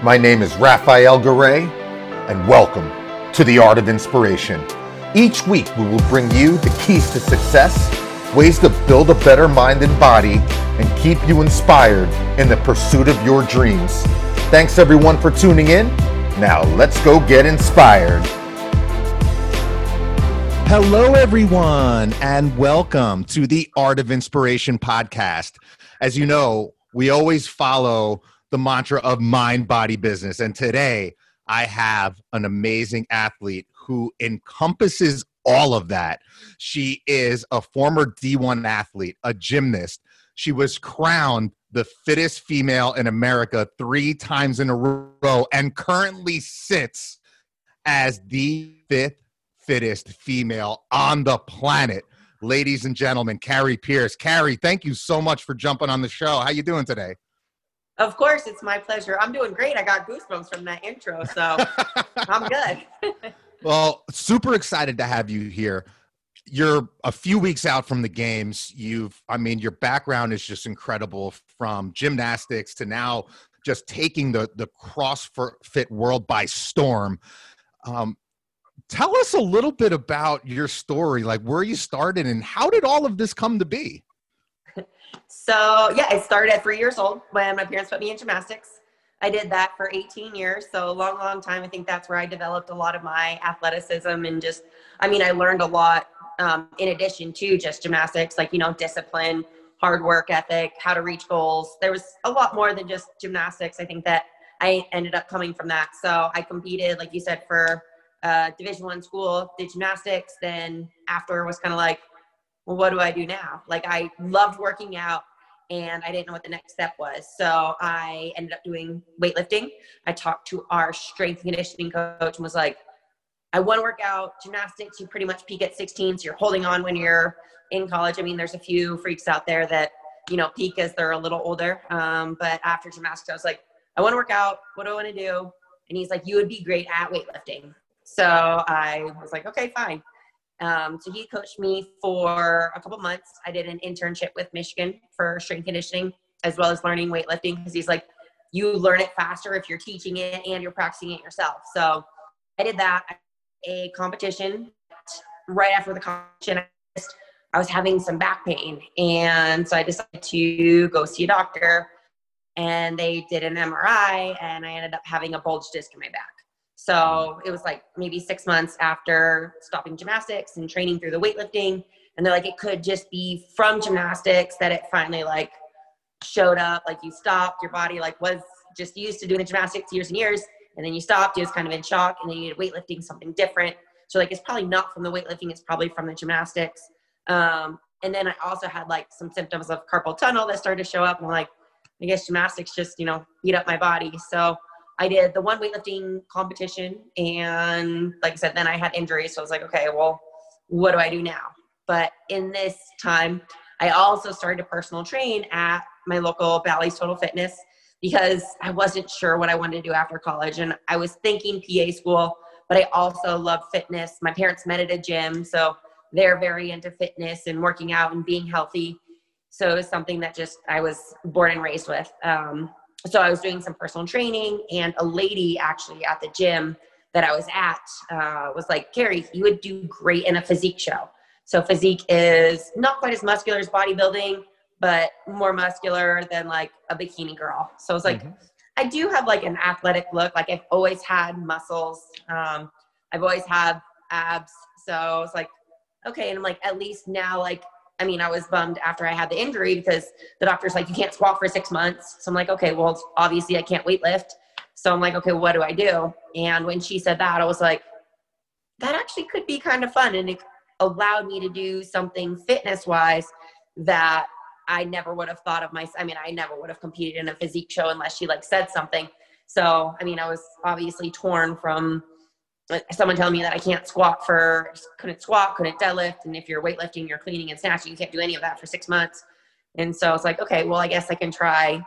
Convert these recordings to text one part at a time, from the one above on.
My name is Raphael Garay, and welcome to the Art of Inspiration. Each week, we will bring you the keys to success, ways to build a better mind and body, and keep you inspired in the pursuit of your dreams. Thanks, everyone, for tuning in. Now, let's go get inspired. Hello, everyone, and welcome to the Art of Inspiration podcast. As you know, we always follow the mantra of mind body business. And today I have an amazing athlete who encompasses all of that. She is a former D1 athlete, a gymnast. She was crowned the fittest female in America three times in a row and currently sits as the fifth fittest female on the planet. Ladies and gentlemen, Kari Pearce. Kari, thank you so much for jumping on the show. How you doing today? Of course, it's my pleasure. I'm doing great. I got goosebumps from that intro, so I'm good. well, super excited to have you here. You're a few weeks out from the games. You've, I mean, your background is just incredible from gymnastics to now just taking the the CrossFit world by storm. Um, tell us a little bit about your story, like where you started and how did all of this come to be? So yeah, I started at three years old when my parents put me in gymnastics. I did that for 18 years, so a long, long time. I think that's where I developed a lot of my athleticism and just, I mean, I learned a lot um, in addition to just gymnastics, like you know, discipline, hard work ethic, how to reach goals. There was a lot more than just gymnastics. I think that I ended up coming from that. So I competed, like you said, for uh, Division One school, did gymnastics. Then after was kind of like, well, what do I do now? Like I loved working out and I didn't know what the next step was. So I ended up doing weightlifting. I talked to our strength conditioning coach and was like, I want to work out gymnastics. You pretty much peak at 16, so you're holding on when you're in college. I mean, there's a few freaks out there that, you know, peak as they're a little older. Um, but after gymnastics, I was like, I want to work out. What do I want to do? And he's like, you would be great at weightlifting. So I was like, okay, fine. Um, so he coached me for a couple months. I did an internship with Michigan for strength conditioning as well as learning weightlifting because he's like, you learn it faster if you're teaching it and you're practicing it yourself. So I did that. A competition right after the competition, I was having some back pain, and so I decided to go see a doctor. And they did an MRI, and I ended up having a bulge disc in my back. So it was like maybe six months after stopping gymnastics and training through the weightlifting. And they're like, it could just be from gymnastics that it finally like showed up. Like you stopped, your body like was just used to doing the gymnastics years and years. And then you stopped, you was kind of in shock. And then you needed weightlifting, something different. So like, it's probably not from the weightlifting. It's probably from the gymnastics. Um, and then I also had like some symptoms of carpal tunnel that started to show up. And I'm like, I guess gymnastics just, you know, beat up my body. So I did the one weightlifting competition, and like I said, then I had injuries, so I was like, okay, well, what do I do now? But in this time, I also started to personal train at my local Bally's Total Fitness because I wasn't sure what I wanted to do after college, and I was thinking PA school, but I also love fitness. My parents met at a gym, so they're very into fitness and working out and being healthy. So it was something that just I was born and raised with. Um, so I was doing some personal training, and a lady actually at the gym that I was at uh, was like, Kari, you would do great in a physique show. So physique is not quite as muscular as bodybuilding, but more muscular than like a bikini girl. So I was like, mm-hmm. I do have like an athletic look. Like I've always had muscles. Um, I've always had abs. So I was like, okay. And I'm like, at least now, like I mean, I was bummed after I had the injury because the doctor's like, you can't squat for six months. So I'm like, okay, well, obviously I can't weight lift. So I'm like, okay, what do I do? And when she said that, I was like, that actually could be kind of fun. And it allowed me to do something fitness wise that I never would have thought of myself. I mean, I never would have competed in a physique show unless she like said something. So, I mean, I was obviously torn from someone telling me that I can't squat for couldn't squat, couldn't deadlift, and if you're weightlifting, you're cleaning and snatching, you can't do any of that for six months. And so I was like, okay, well, I guess I can try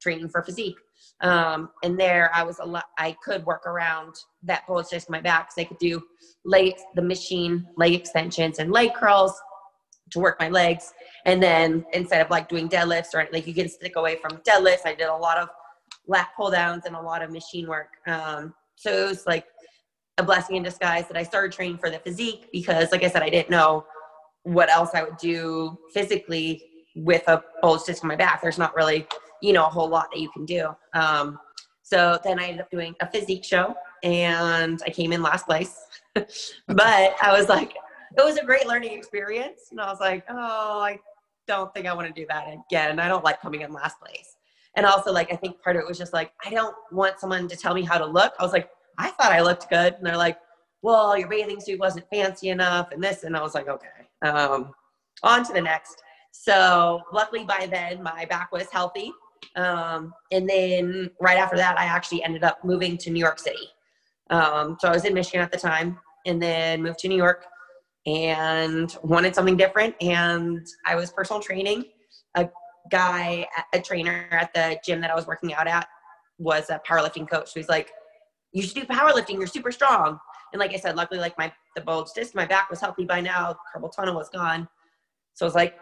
training for physique. Um, and there, I was a lot. I could work around that bulge disc in my back because I could do leg the machine leg extensions and leg curls to work my legs. And then instead of like doing deadlifts or like you can stick away from deadlifts, I did a lot of lat pull downs and a lot of machine work. Um, so it was like a blessing in disguise that I started training for the physique because, like I said, I didn't know what else I would do physically with a bulge disc in my back. There's not really, you know, a whole lot that you can do. Um, so then I ended up doing a physique show and I came in last place. but I was like, it was a great learning experience. And I was like, oh, I don't think I want to do that again. I don't like coming in last place. And also, like, I think part of it was just like, I don't want someone to tell me how to look. I was like, I thought I looked good. And they're like, well, your bathing suit wasn't fancy enough and this. And I was like, okay, um, on to the next. So luckily by then my back was healthy. Um, and then right after that, I actually ended up moving to New York City. Um, so I was in Michigan at the time and then moved to New York and wanted something different. And I was personal training. A guy, a trainer at the gym that I was working out at was a powerlifting coach. So he's like, you should do powerlifting. You're super strong. And like I said, luckily, like my the bulge disc, my back was healthy by now. Carpal tunnel was gone. So I was like,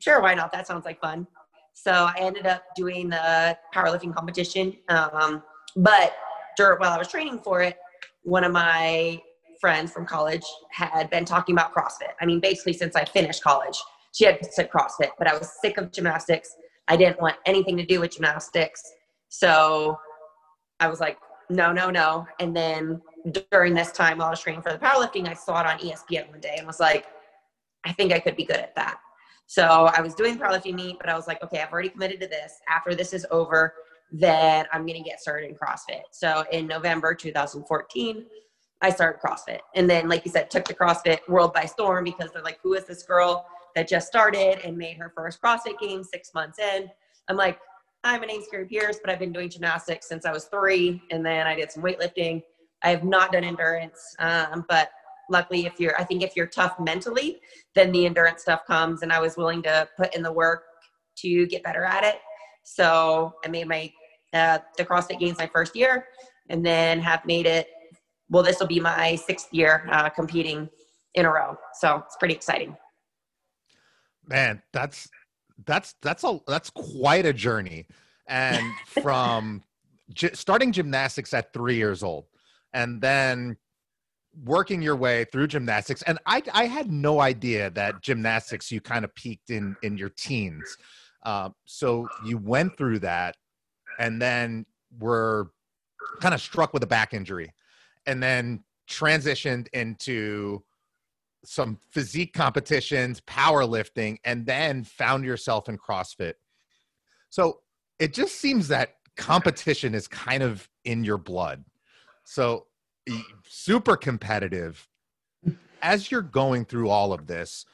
sure, why not? That sounds like fun. So I ended up doing the powerlifting competition. Um, but during, while I was training for it, one of my friends from college had been talking about CrossFit. I mean, basically since I finished college, she had said CrossFit, but I was sick of gymnastics. I didn't want anything to do with gymnastics. So I was like, no, no, no. And then during this time while I was training for the powerlifting, I saw it on ESPN one day and was like, I think I could be good at that. So I was doing the powerlifting meet, but I was like, okay, I've already committed to this. After this is over, then I'm going to get started in CrossFit. So in November 2014, I started CrossFit. And then, like you said, took the CrossFit world by storm because they're like, who is this girl that just started and made her first CrossFit game six months in? I'm like, hi, my name's Kari Pearce, but I've been doing gymnastics since I was three. And then I did some weightlifting. I have not done endurance, um, but luckily, if you're, I think if you're tough mentally, then the endurance stuff comes. And I was willing to put in the work to get better at it. So I made my uh, the CrossFit Games my first year, and then have made it. Well, this will be my sixth year uh, competing in a row. So it's pretty exciting. Man, that's that's that's a that's quite a journey. And from j- starting gymnastics at three years old and then working your way through gymnastics. And i i had no idea that gymnastics you kind of peaked in in your teens. Uh, so you went through that and then were kind of struck with a back injury and then transitioned into some physique competitions, powerlifting, and then found yourself in CrossFit. So it just seems that competition is kind of in your blood. So super competitive. As you're going through all of this,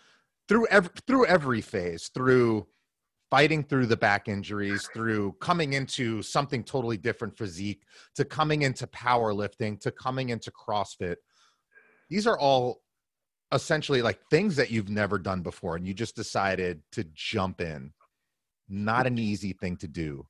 through every, through every phase, through fighting through the back injuries, through coming into something totally different physique, to coming into powerlifting, to coming into CrossFit. These are all essentially like things that you've never done before and you just decided to jump in. Not an easy thing to do.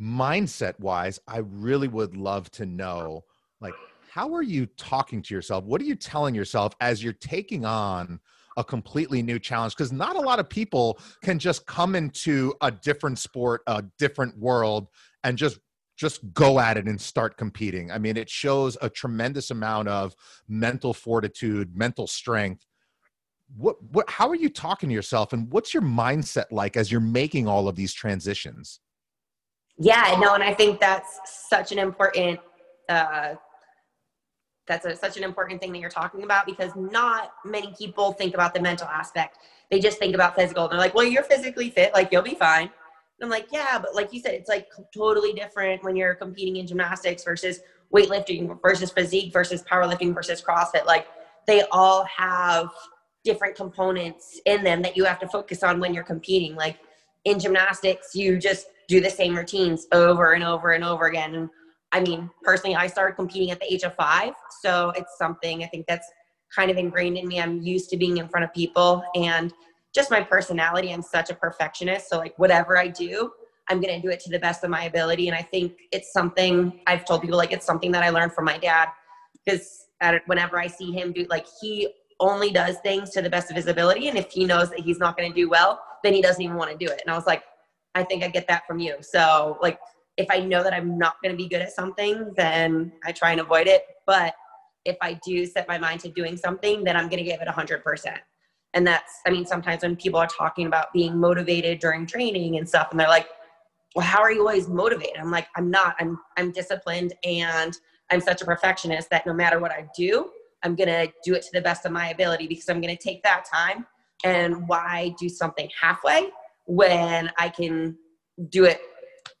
Mindset wise i really would love to know like how are you talking to yourself? What are you telling yourself as you're taking on a completely new challenge? Because not a lot of people can just come into a different sport a different world and just just go at it and start competing. I mean, it shows a tremendous amount of mental fortitude, mental strength. What, what, how are you talking to yourself and what's your mindset like as you're making all of these transitions? Yeah, no, and I think that's such an important, uh, that's a, such an important thing that you're talking about because not many people think about the mental aspect. They just think about physical. They're like, well, you're physically fit, like you'll be fine. I'm like, yeah, but like you said, it's like totally different when you're competing in gymnastics versus weightlifting versus physique versus powerlifting versus CrossFit. Like they all have different components in them that you have to focus on when you're competing. Like in gymnastics, you just do the same routines over and over and over again. And I mean, personally, I started competing at the age of five. So it's something I think that's kind of ingrained in me. I'm used to being in front of people and just my personality. I'm such a perfectionist. So, like, whatever I do, I'm going to do it to the best of my ability. And I think it's something I've told people, like, it's something that I learned from my dad. Because whenever I see him do, like, he only does things to the best of his ability. And if he knows that he's not going to do well, then he doesn't even want to do it. And I was like, I think I get that from you. So, like, if I know that I'm not going to be good at something, then I try and avoid it. But if I do set my mind to doing something, then I'm going to give it 100%. And that's, I mean, sometimes when people are talking about being motivated during training and stuff, and they're like, well, how are you always motivated? I'm like, I'm not. I'm I'm disciplined and I'm such a perfectionist that no matter what I do, I'm gonna do it to the best of my ability because I'm gonna take that time and why do something halfway when I can do it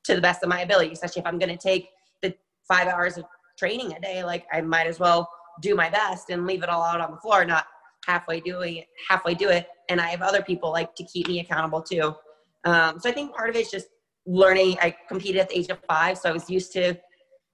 to the best of my ability, especially if I'm gonna take the five hours of training a day, like I might as well do my best and leave it all out on the floor, not halfway doing halfway do it. And I have other people like to keep me accountable too. Um, so I think part of it is just learning. I competed at the age of five, so I was used to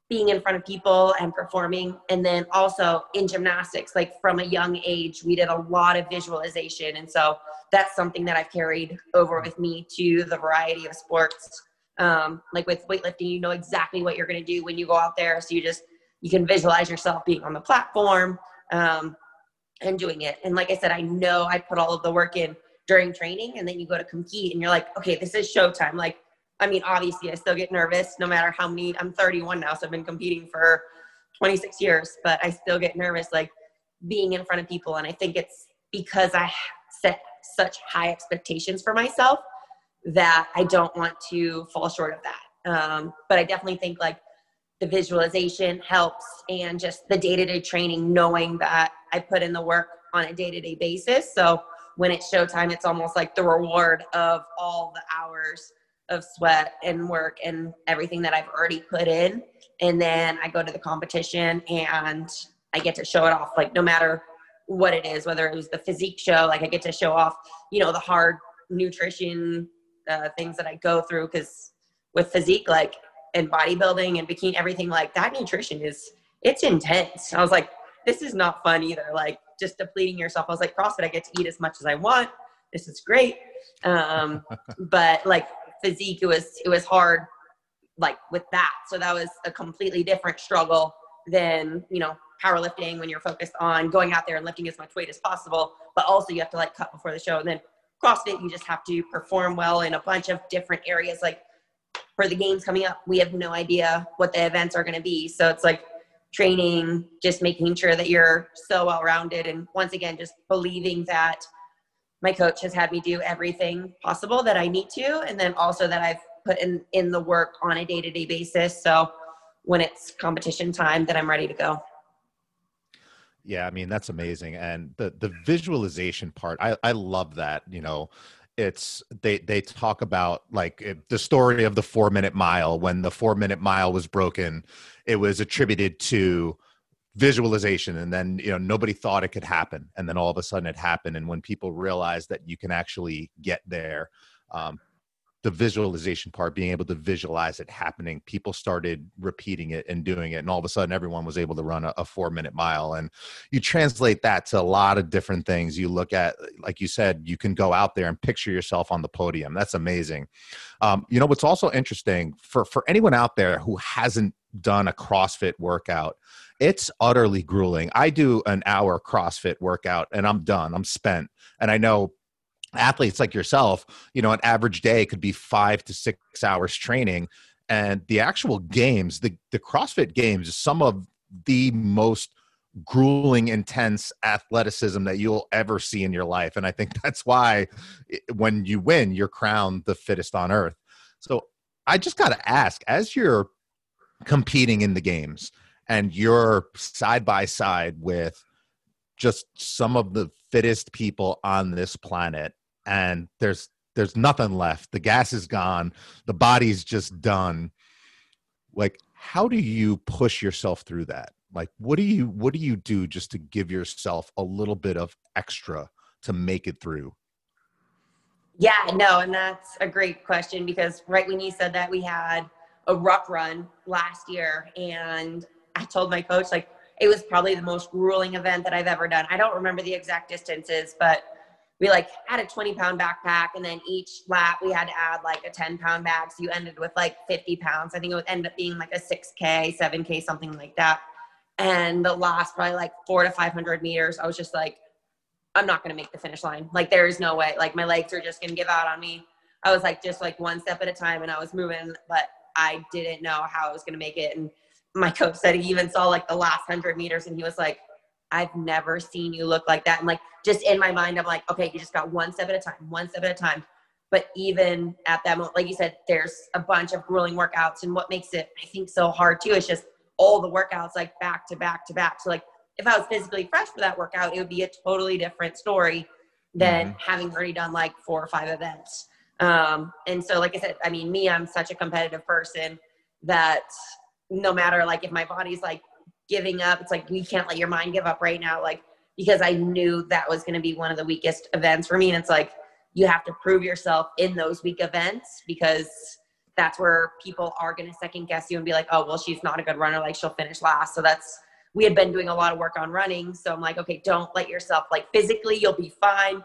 being in front of people and performing. And then also in gymnastics, like from a young age, we did a lot of visualization. And so that's something that I've carried over with me to the variety of sports. Um, like with weightlifting, you know exactly what you're going to do when you go out there. So you just, you can visualize yourself being on the platform um, and doing it. And like I said, I know I put all of the work in during training and then you go to compete and you're like, okay, this is showtime. Like I mean, obviously, I still get nervous no matter how many. I'm 31 now, so I've been competing for 26 years, but I still get nervous like being in front of people. And I think it's because I set such high expectations for myself that I don't want to fall short of that. Um, but I definitely think like the visualization helps and just the day to day training, knowing that I put in the work on a day to day basis. So when it's showtime, it's almost like the reward of all the hours of sweat and work and everything that I've already put in. And then I go to the competition and I get to show it off, like no matter what it is, whether it was the physique show, like I get to show off, you know, the hard nutrition uh, things that I go through. Cause with physique, like and bodybuilding and bikini, everything like that nutrition is, it's intense. I was like, this is not fun either. Like just depleting yourself. I was like, CrossFit, I get to eat as much as I want. This is great. Um, but like physique it was it was hard like with that so that was a completely different struggle than you know powerlifting when you're focused on going out there and lifting as much weight as possible but also you have to like cut before the show and then crossfit you just have to perform well in a bunch of different areas like for the games coming up we have no idea what the events are going to be so it's like training just making sure that you're so well rounded and once again just believing that my coach has had me do everything possible that I need to, and then also that I've put in in the work on a day to day basis. So when it's competition time, that I'm ready to go. Yeah, I mean that's amazing, and the the visualization part, I I love that. You know, it's they they talk about like it, the story of the four minute mile when the four minute mile was broken, it was attributed to visualization and then you know nobody thought it could happen and then all of a sudden it happened and when people realize that you can actually get there um, the visualization part being able to visualize it happening people started repeating it and doing it and all of a sudden everyone was able to run a, a four minute mile and you translate that to a lot of different things you look at like you said you can go out there and picture yourself on the podium that's amazing um, you know what's also interesting for for anyone out there who hasn't done a crossfit workout it's utterly grueling. I do an hour CrossFit workout and I'm done. I'm spent. And I know athletes like yourself, you know, an average day could be five to six hours training. And the actual games, the, the CrossFit games, is some of the most grueling, intense athleticism that you'll ever see in your life. And I think that's why eh, when you win, you're crowned the fittest on earth. So I just got to ask, as you're competing in the games, and you're side by side with just some of the fittest people on this planet and there's there's nothing left. The gas is gone. The body's just done. Like how do you push yourself through that? Like what do you what do you do just to give yourself a little bit of extra to make it through? Yeah no and that's a great question because right when you said that we had a ruck run last year and I told my coach like it was probably the most grueling event that I've ever done. I don't remember the exact distances, but we like had a 20 pound backpack and then each lap we had to add like a 10 pound bag. So you ended with like 50 pounds. I think it would end up being like a 6K, 7K, something like that. And the last probably like four to 500 meters, I was just like, I'm not going to make the finish line. Like there is no way. Like my legs are just going to give out on me. I was like, just like one step at a time and I was moving, but I didn't know how I was going to make it. And my coach said he even saw like the last hundred meters and he was like, I've never seen you look like that. And like, just in my mind, I'm like, okay, you just got one step at a time, one step at a time. But even at that moment, like you said, there's a bunch of grueling workouts. And what makes it, I think, so hard too is just all the workouts like back to back to back. So, like, if I was physically fresh for that workout, it would be a totally different story than mm-hmm. having already done like four or five events. Um, and so, like I said, I mean, me, I'm such a competitive person that no matter like if my body's like giving up, it's like you can't let your mind give up right now. Like because I knew that was going to be one of the weakest events for me, and it's like you have to prove yourself in those weak events because that's where people are going to second guess you and be like, oh, well, she's not a good runner. Like she'll finish last. So that's, we had been doing a lot of work on running. So I'm like, okay, don't let yourself, like physically, you'll be fine.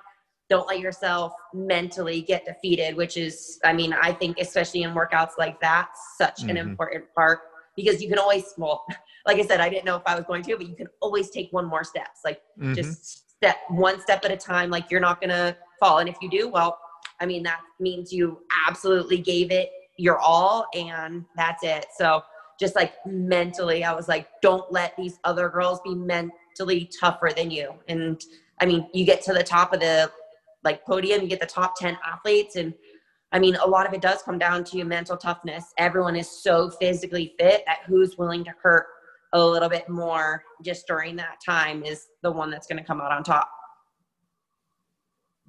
Don't let yourself mentally get defeated, which is, I mean, I think, especially in workouts like that, such mm-hmm. an important part because you can always, well, like I said, I didn't know if I was going to, but you can always take one more steps. Like mm-hmm. just step one step at a time. Like you're not going to fall. And if you do, well, I mean, that means you absolutely gave it your all and that's it. So just like mentally, I was like, don't let these other girls be mentally tougher than you. And I mean, you get to the top of the like podium, you get the top 10 athletes. And I mean, a lot of it does come down to mental toughness. Everyone is so physically fit that who's willing to hurt a little bit more just during that time is the one that's going to come out on top.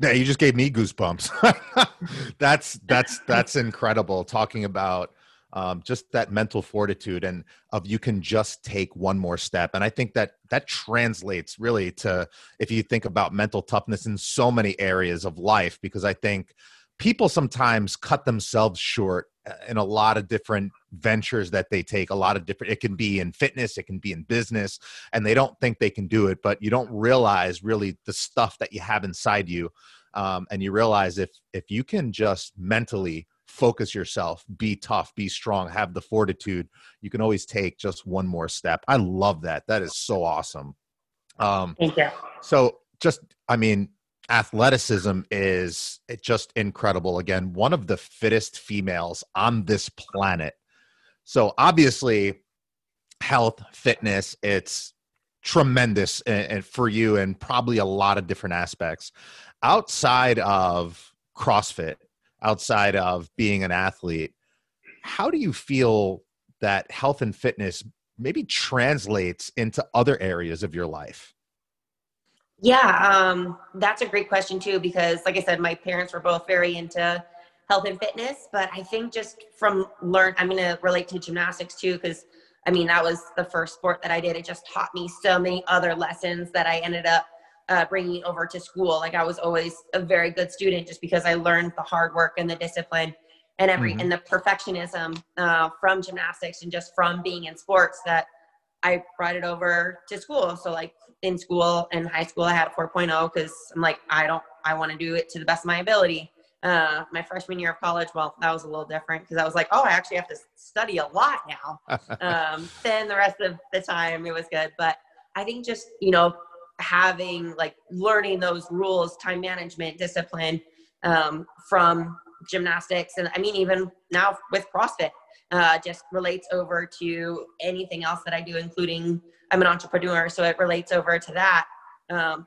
Yeah, you just gave me goosebumps. that's that's that's incredible. Talking about um, just that mental fortitude and of you can just take one more step, and I think that that translates really to if you think about mental toughness in so many areas of life. Because I think people sometimes cut themselves short uh, in a lot of different ventures that they take a lot of different it can be in fitness it can be in business and they don't think they can do it but you don't realize really the stuff that you have inside you um, and you realize if if you can just mentally focus yourself be tough be strong have the fortitude you can always take just one more step. I love that. That is so awesome. Um Thank you. so just i mean athleticism is eh, just incredible again one of the fittest females on this planet so obviously, health, fitness, it's tremendous and for you and probably a lot of different aspects. Outside of CrossFit, outside of being an athlete, how do you feel that health and fitness maybe translates into other areas of your life? Yeah, um, that's a great question too, because like I said, my parents were both very into health and fitness, but I think just from learn, I'm going to relate to gymnastics too, because I mean, that was the first sport that I did. It just taught me so many other lessons that I ended up uh, bringing over to school. Like I was always a very good student just because I learned the hard work and the discipline and every, mm-hmm. and the perfectionism uh, from gymnastics and just from being in sports that I brought it over to school. So like in school in high school, I had a 4.0 because I'm like, I don't, I want to do it to the best of my ability uh, my freshman year of college, well, that was a little different because I was like, oh, I actually have to study a lot now. um, then the rest of the time it was good. But I think just, you know, having like learning those rules, time management, discipline um, from gymnastics, and I mean, even now with CrossFit, uh, just relates over to anything else that I do, including I'm an entrepreneur, so it relates over to that. Um,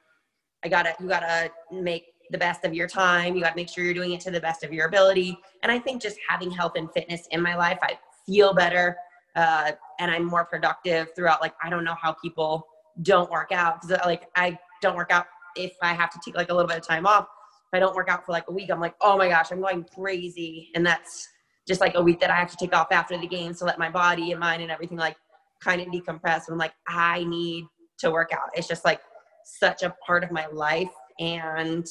I gotta, you gotta make the best of your time. You got to make sure you're doing it to the best of your ability. And I think just having health and fitness in my life, I feel better uh, and I'm more productive throughout. Like, I don't know how people don't work out because, like, I don't work out if I have to take like a little bit of time off. If I don't work out for like a week, I'm like, oh my gosh, I'm going crazy. And that's just like a week that I have to take off after the games to let my body and mind and everything like kind of decompress. I'm like, I need to work out. It's just like such a part of my life and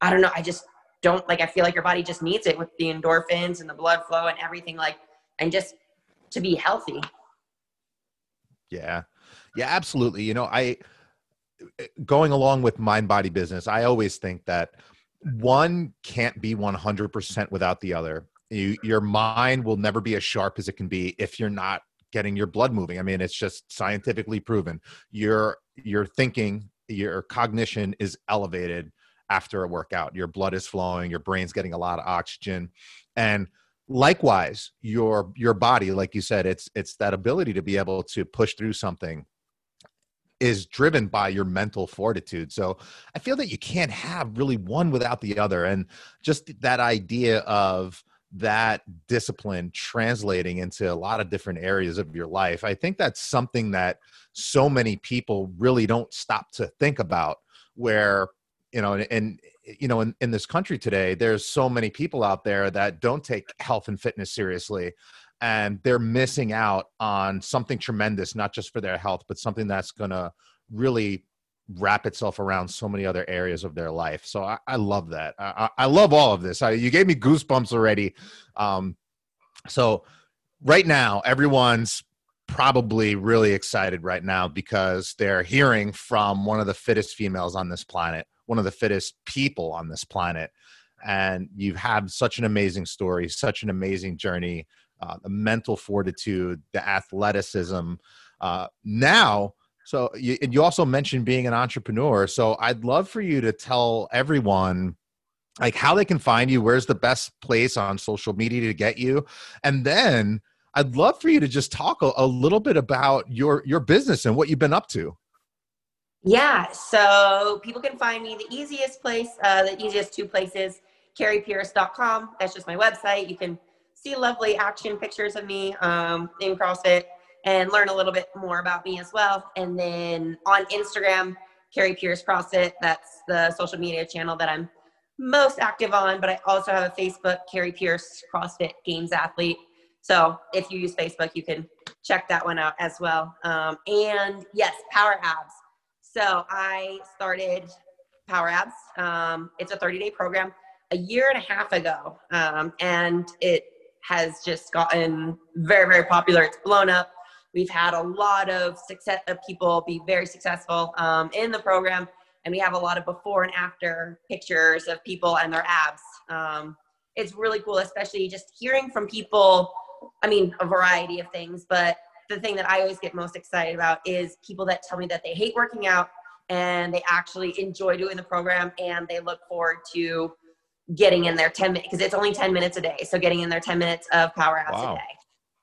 I don't know, I just don't like I feel like your body just needs it with the endorphins and the blood flow and everything like and just to be healthy. Yeah. Yeah, absolutely. You know, I going along with mind body business, I always think that one can't be 100% without the other. You, your mind will never be as sharp as it can be if you're not getting your blood moving. I mean, it's just scientifically proven. Your your thinking your cognition is elevated after a workout. Your blood is flowing, your brain's getting a lot of oxygen. And likewise your your body like you said it's it's that ability to be able to push through something is driven by your mental fortitude so i feel that you can't have really one without the other and just that idea of that discipline translating into a lot of different areas of your life i think that's something that so many people really don't stop to think about where you know and, and you know in, in this country today there's so many people out there that don't take health and fitness seriously and they're missing out on something tremendous not just for their health but something that's going to really wrap itself around so many other areas of their life so i, I love that I, I, love all of this I, you gave me goosebumps already um, so right now everyone's probably really excited right now because they're hearing from one of the fittest females on this planet one of the fittest people on this planet. And you've had such an amazing story, such an amazing journey, uh, the mental fortitude, the athleticism. Uh, now, so you, and you also mentioned being an entrepreneur. So I'd love for you to tell everyone like how they can find you, where's the best place on social media to get you, and then I'd love for you to just talk a, a little bit about your your business and what you've been up to. Yeah, so people can find me the easiest place, uh, the easiest two places, karipearce.com. That's just my website. You can see lovely action pictures of me um, in CrossFit and learn a little bit more about me as well. And then on Instagram, Kari Pearce CrossFit. That's the social media channel that I'm most active on. But I also have a Facebook, Kari Pearce CrossFit Games Athlete. So if you use Facebook, you can check that one out as well. Um, and yes, Power Abs. So I started Power Abs. Um, it's a 30 day program a year and a half ago. Um, and it has just gotten very, very popular. It's blown up. We've had a lot of success of people be very successful um, in the program. And we have a lot of before and after pictures of people and their abs. Um, it's really cool, especially just hearing from people. I mean, a variety of things, but the thing that I always get most excited about is people that tell me that they hate working out and they actually enjoy doing the program and they look forward to getting in their 10 minutes because it's only 10 minutes a day. So getting in their 10 minutes of power abs wow. a day.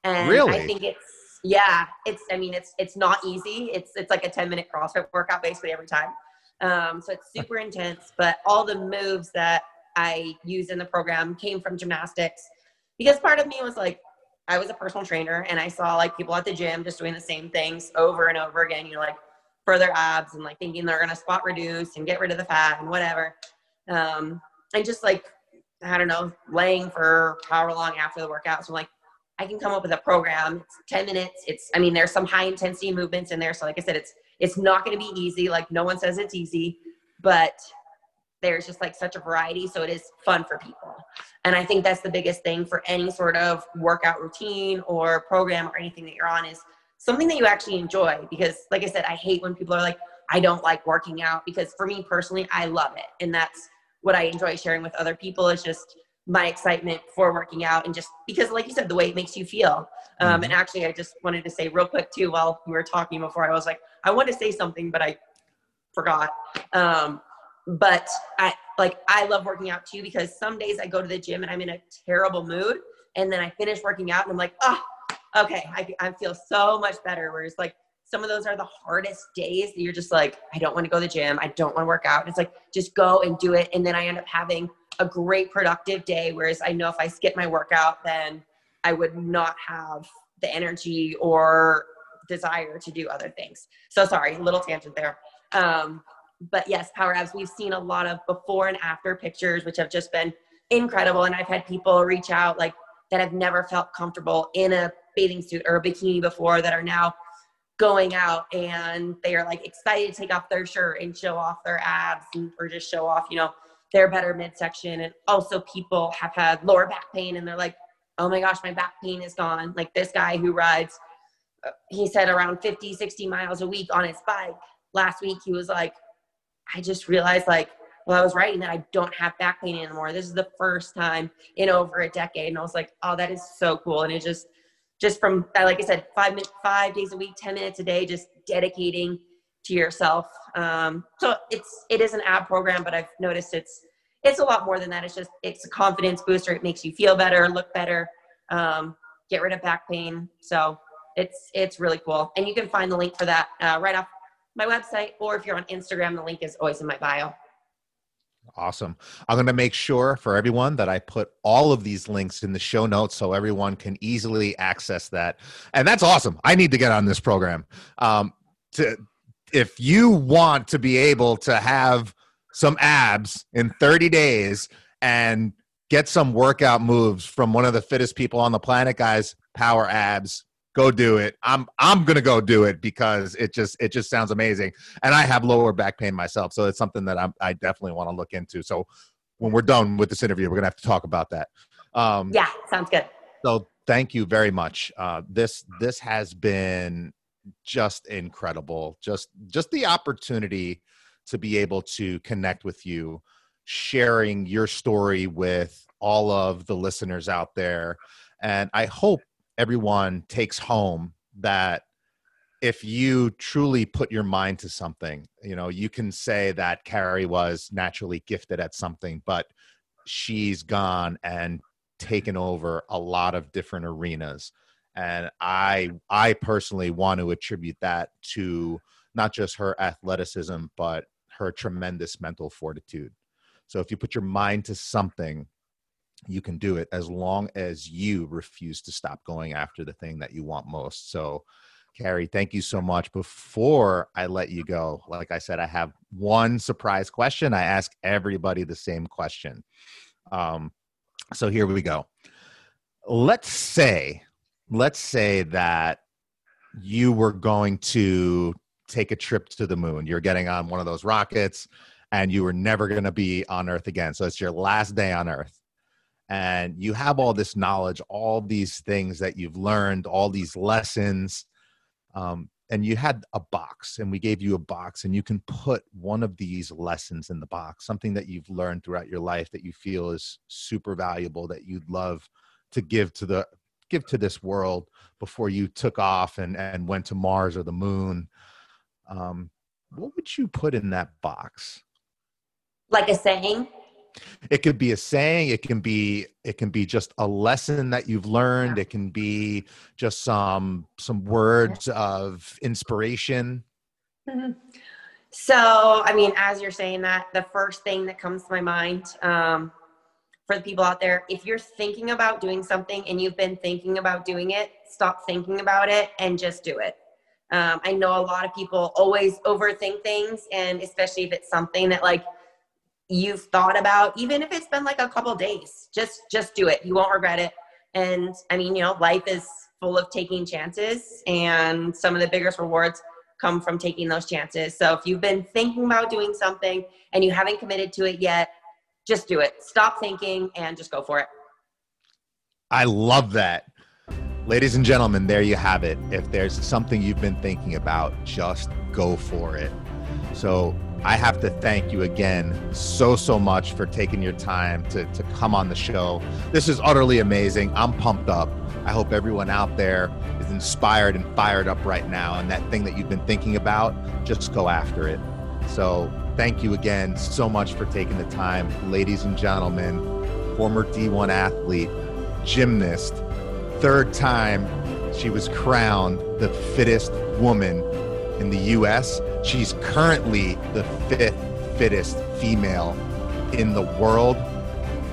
And really? I think it's yeah, it's I mean it's it's not easy. It's it's like a 10 minute CrossFit workout basically every time. Um, so it's super intense, but all the moves that I use in the program came from gymnastics because part of me was like, I was a personal trainer and I saw like people at the gym just doing the same things over and over again, you know, like for their abs and like thinking they're to spot reduce and get rid of the fat and whatever. Um, and just like, I don't know, laying for however long after the workout. So I'm like, I can come up with a program. It's 10 minutes. It's, I mean, there's some high intensity movements in there. So like I said, it's, it's not going to be easy. Like no one says it's easy, but there's just like such a variety so it is fun for people and i think that's the biggest thing for any sort of workout routine or program or anything that you're on is something that you actually enjoy because like i said i hate when people are like i don't like working out because for me personally i love it and that's what i enjoy sharing with other people is just my excitement for working out and just because like you said the way it makes you feel um, mm-hmm. and actually i just wanted to say real quick too while we were talking before i was like i want to say something but i forgot um, but I like I love working out too because some days I go to the gym and I'm in a terrible mood and then I finish working out and I'm like, oh, okay, I, I feel so much better. Whereas like some of those are the hardest days that you're just like, I don't want to go to the gym. I don't want to work out. And it's like, just go and do it. And then I end up having a great productive day. Whereas I know if I skip my workout, then I would not have the energy or desire to do other things. So sorry, little tangent there. Um, but yes, Power Abs, we've seen a lot of before and after pictures, which have just been incredible. And I've had people reach out like that have never felt comfortable in a bathing suit or a bikini before that are now going out and they are like excited to take off their shirt and show off their abs and, or just show off, you know, their better midsection. And also people have had lower back pain and they're like, oh my gosh, my back pain is gone. Like this guy who rides, uh, he said around 50, 60 miles a week on his bike. Last week, he was like, I just realized like, well, I was writing that I don't have back pain anymore. This is the first time in over a decade. And I was like, oh, that is so cool. And it just, just from, like I said, five minutes, five days a week, 10 minutes a day, just dedicating to yourself. Um, so it's, it is an ab program, but I've noticed it's, it's a lot more than that. It's just, it's a confidence booster. It makes you feel better, look better. um, get rid of back pain. So it's it's really cool, and you can find the link for that uh, right off my website, or if you're on Instagram, the link is always in my bio. Awesome. I'm going to make sure for everyone that I put all of these links in the show notes so everyone can easily access that. And that's awesome. I need to get on this program. Um, to, if you want to be able to have some abs in 30 days and get some workout moves from one of the fittest people on the planet, guys, Power Abs, go do it. I'm I'm gonna go do it because it just it just sounds amazing. And I have lower back pain myself, so it's something that I'm, I definitely want to look into. So when we're done with this interview, we're gonna have to talk about that. Um, yeah, sounds good. So thank you very much. Uh, this this has been just incredible. Just just the opportunity to be able to connect with you, sharing your story with all of the listeners out there. And I hope everyone takes home that if you truly put your mind to something, you know, you can say that Kari was naturally gifted at something, but she's gone and taken over a lot of different arenas. And I I personally want to attribute that to not just her athleticism, but her tremendous mental fortitude. So if you put your mind to something, you can do it as long as you refuse to stop going after the thing that you want most. So, Kari, thank you so much. Before I let you go, like I said, I have one surprise question. I ask everybody the same question. Um, so here we go. Let's say, let's say that you were going to take a trip to the moon. You're getting on one of those rockets and you were never going to be on Earth again. So it's your last day on Earth and you have all this knowledge all these things that you've learned all these lessons um, and you had a box and we gave you a box and you can put one of these lessons in the box something that you've learned throughout your life that you feel is super valuable that you'd love to give to the give to this world before you took off and and went to mars or the moon um, what would you put in that box? Like a saying? It could be a saying it can be it can be just a lesson that you've learned it can be just some some words of inspiration. Mm-hmm. so i mean as you're saying that the first thing that comes to my mind um, for the people out there. If you're thinking about doing something and you've been thinking about doing it stop thinking about it and just do it. Um, i know a lot of people always overthink things and especially if it's something that like you've thought about even if it's been like a couple days just just do it. You won't regret it. And i mean you know life is full of taking chances and some of the biggest rewards come from taking those chances. So if you've been thinking about doing something and you haven't committed to it yet just do it stop thinking and just go for it i love that ladies and gentlemen there you have it if there's something you've been thinking about just go for it so I have to thank you again so, so much for taking your time to, to come on the show. This is utterly amazing. I'm pumped up. I hope everyone out there is inspired and fired up right now. And that thing that you've been thinking about, just go after it. So, thank you again so much for taking the time. Ladies and gentlemen, former D1 athlete, gymnast, third time she was crowned the fittest woman in the US She's currently the fifth fittest female in the world.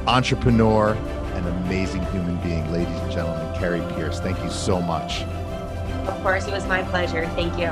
Entrepreneur, an amazing human being, ladies and gentlemen, Kari Pearce. Thank you so much. Of course, it was my pleasure. Thank you.